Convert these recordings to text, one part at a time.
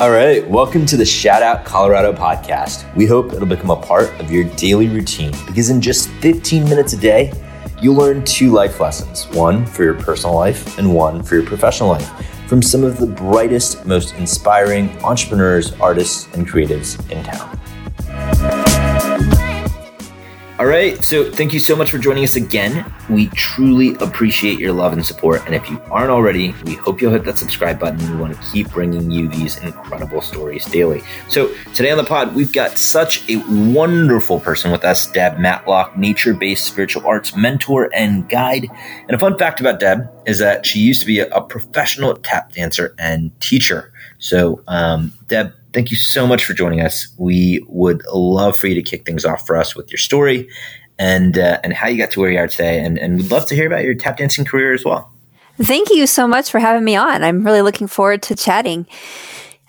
All right, welcome to the Shout Out Colorado podcast. We hope it'll become a part of your daily routine because in just 15 minutes a day, you'll learn two life lessons one for your personal life and one for your professional life from some of the brightest, most inspiring entrepreneurs, artists, and creatives in town. All right. So thank you so much for joining us again. We truly appreciate your love and support. And if you aren't already, we hope you'll hit that subscribe button. We want to keep bringing you these incredible stories daily. So today on the pod, we've got such a wonderful person with us, Deb Matlock, nature based spiritual arts mentor and guide. And a fun fact about Deb is that she used to be a, professional tap dancer and teacher. So, um, Deb, thank you so much for joining us. We would love for you to kick things off for us with your story and uh, and how you got to where you are today. And, and we'd love to hear about your tap dancing career as well. Thank you so much for having me on. I'm really looking forward to chatting.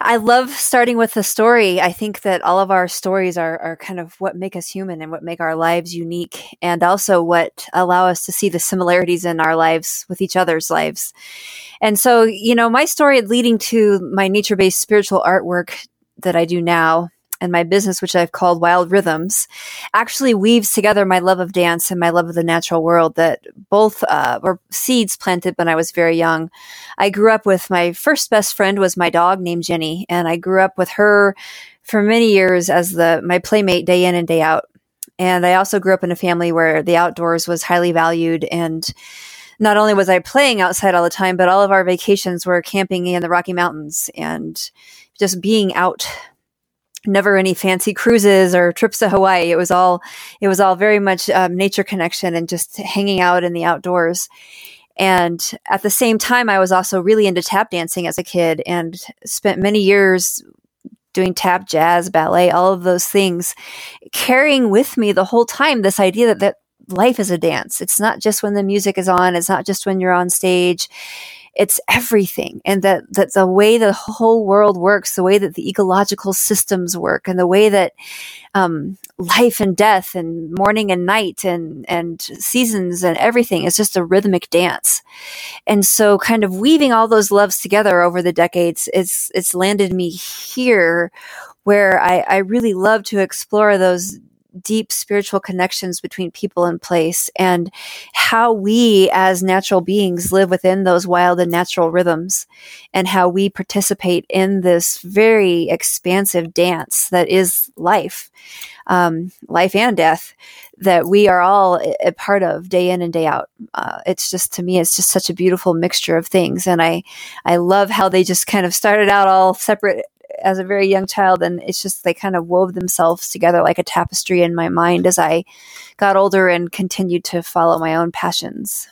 I love starting with the story. I think that all of our stories are, are kind of what make us human and what make our lives unique, and also what allow us to see the similarities in our lives with each other's lives. And so, you know, my story leading to my nature based spiritual artwork that I do now and my business, which I've called Wild Rhythms, actually weaves together my love of dance and my love of the natural world that both uh, were seeds planted when I was very young. I grew up with my first best friend was my dog named Jenny, and I grew up with her for many years as the my playmate day in and day out. And I also grew up in a family where the outdoors was highly valued and not only was I playing outside all the time, but all of our vacations were camping in the Rocky Mountains and just being out never any fancy cruises or trips to Hawaii. It was all, it was all very much um, nature connection and just hanging out in the outdoors. And at the same time, I was also really into tap dancing as a kid and spent many years doing tap, jazz, ballet, all of those things, carrying with me the whole time this idea that, that life is a dance. It's not just when the music is on. It's not just when you're on stage it's everything and that that the way the whole world works the way that the ecological systems work and the way that um, life and death and morning and night and and seasons and everything is just a rhythmic dance and so kind of weaving all those loves together over the decades it's it's landed me here where I, I really love to explore those deep spiritual connections between people and place and how we as natural beings live within those wild and natural rhythms and how we participate in this very expansive dance that is life um, life and death that we are all a part of day in and day out. Uh, it's just to me, it's just such a beautiful mixture of things, and I I love how they just kind of started out all separate as a very young child and it's just they kind of wove themselves together like a tapestry in my mind as I got older and continued to follow my own passions.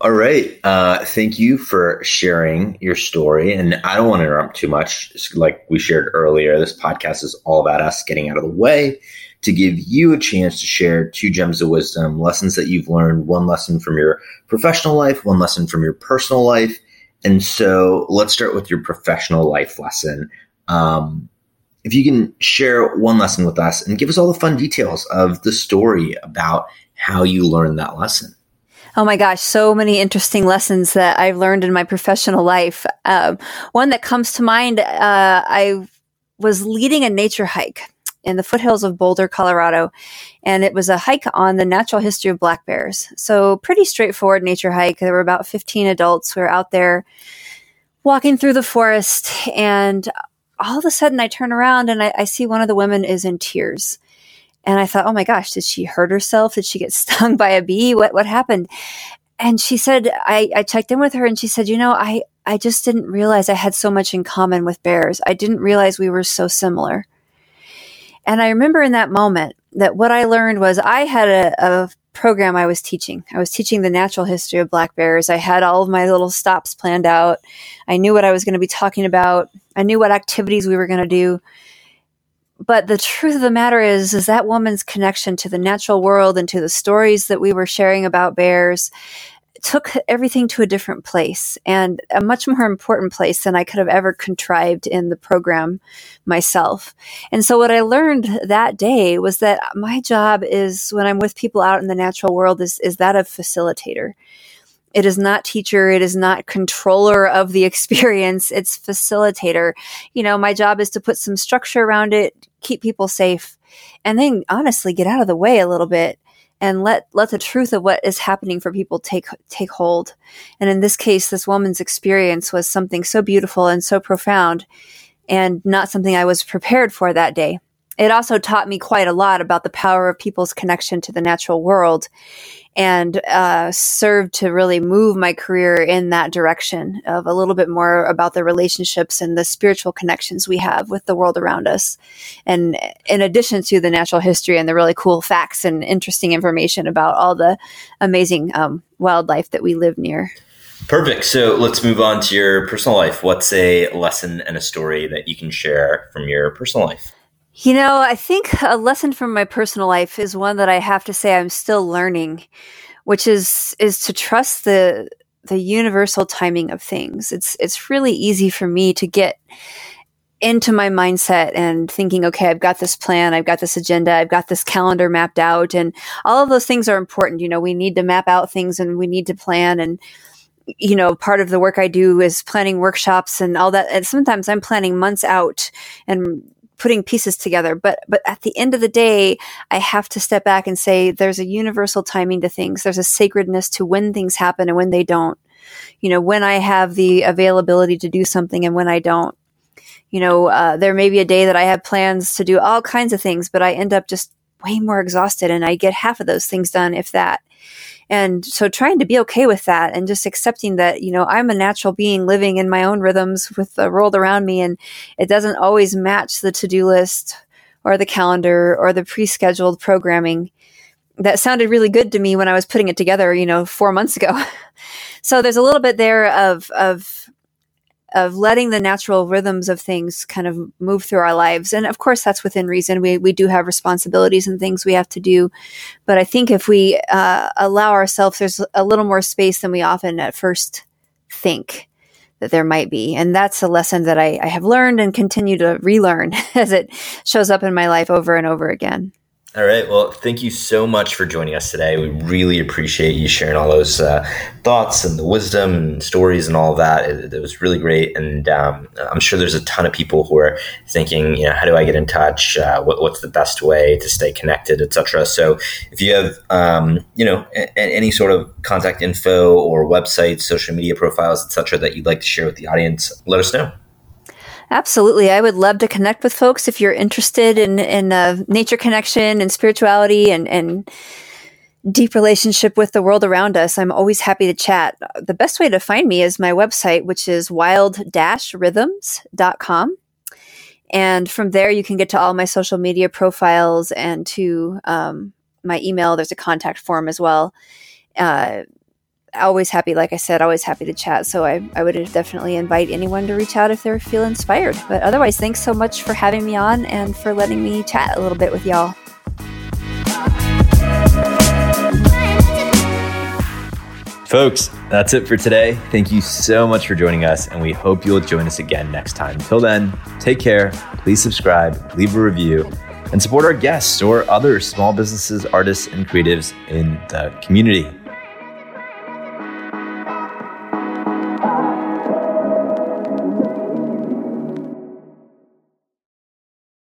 All right. Uh, thank you for sharing your story. And I don't want to interrupt too much. Like we shared earlier, this podcast is all about us getting out of the way to give you a chance to share two gems of wisdom, lessons that you've learned, one lesson from your professional life, one lesson from your personal life. And so let's start with your professional life lesson. Um, if you can share one lesson with us and give us all the fun details of the story about how you learned that lesson. Oh my gosh, so many interesting lessons that I've learned in my professional life. Um, one that comes to mind, uh, I was leading a nature hike in the foothills of Boulder, Colorado, and it was a hike on the natural history of black bears. So, pretty straightforward nature hike. There were about 15 adults who were out there walking through the forest, and all of a sudden I turn around and I, I, see one of the women is in tears. And I thought, oh my gosh, did she hurt herself? Did she get stung by a bee? What what happened? And she said, I, I checked in with her and she said, you know, I, I just didn't realize I had so much in common with bears. I didn't realize we were so similar. And I remember in that moment that what I learned was I had a, a program I was teaching. I was teaching the natural history of black bears. I had all of my little stops planned out. I knew what I was going to be talking about. I knew what activities we were going to do. But the truth of the matter is, is that woman's connection to the natural world and to the stories that we were sharing about bears took everything to a different place and a much more important place than I could have ever contrived in the program myself. And so what I learned that day was that my job is when I'm with people out in the natural world is, is that of facilitator. It is not teacher. It is not controller of the experience. It's facilitator. You know, my job is to put some structure around it, keep people safe, and then honestly get out of the way a little bit and let let the truth of what is happening for people take take hold. And in this case, this woman's experience was something so beautiful and so profound and not something I was prepared for that day it also taught me quite a lot about the power of people's connection to the natural world and uh, served to really move my career in that direction of a little bit more about the relationships and the spiritual connections we have with the world around us. And in addition to the natural history and the really cool facts and interesting information about all the amazing um, wildlife that we live near. Perfect. So let's move on to your personal life. What's a lesson and a story that you can share from your personal life? You know, I think a lesson from my personal life is one that I have to say I'm still learning, which is is to trust the the universal timing of things. It's it's really easy for me to get into my mindset and thinking, okay, I've got this plan, I've got this agenda, I've got this calendar mapped out, and all of those things are important. You know, we need to map out things and we need to plan and you know, part of the work I do is planning workshops and all that. And sometimes I'm planning months out and putting pieces together. But but at the end of the day, I have to step back and say there's a universal timing to things. There's a sacredness to when things happen and when they don't. You know, when I have the availability to do something and when I don't. You know, uh, there may be a day that I have plans to do all kinds of things, but I end up just way more exhausted and I get half of those things done, if that. And so trying to be okay with that and just accepting that, you know, I'm a natural being living in my own rhythms with the world around me and it doesn't always match the to-do list or the calendar or the pre-scheduled programming that sounded really good to me when I was putting it together, you know, 4 months ago. so there's a little bit there of of of letting the natural rhythms of things kind of move through our lives. And of course, that's within reason. We, we do have responsibilities and things we have to do. But I think if we uh, allow ourselves, there's a little more space than we often at first think that there might be. And that's a lesson that I, I have learned and continue to relearn as it shows up in my life over and over again. All right. Well, thank you so much for joining us today. We really appreciate you sharing all those uh, thoughts and the wisdom and stories and all that. It, it was really great. And um, I'm sure there's a ton of people who are thinking, you know, how do I get in touch? Uh, what, what's the best way to stay connected, etc. So if you have, um, you know, a, any sort of contact info or websites, social media profiles, etc., that you'd like to share with the audience, let us know. Absolutely. I would love to connect with folks if you're interested in, in uh, nature connection and spirituality and, and deep relationship with the world around us. I'm always happy to chat. The best way to find me is my website, which is wild-rhythms.com. And from there, you can get to all my social media profiles and to um, my email. There's a contact form as well. Uh, always happy, like I said, always happy to chat. So I, I would definitely invite anyone to reach out if they feel inspired. But otherwise, thanks so much for having me on and for letting me chat a little bit with y'all. Folks, that's it for today. Thank you so much for joining us, and we hope you'll join us again next time. Until then, take care. Please subscribe, leave a review, and support our guests or other small businesses, artists, and creatives in the community.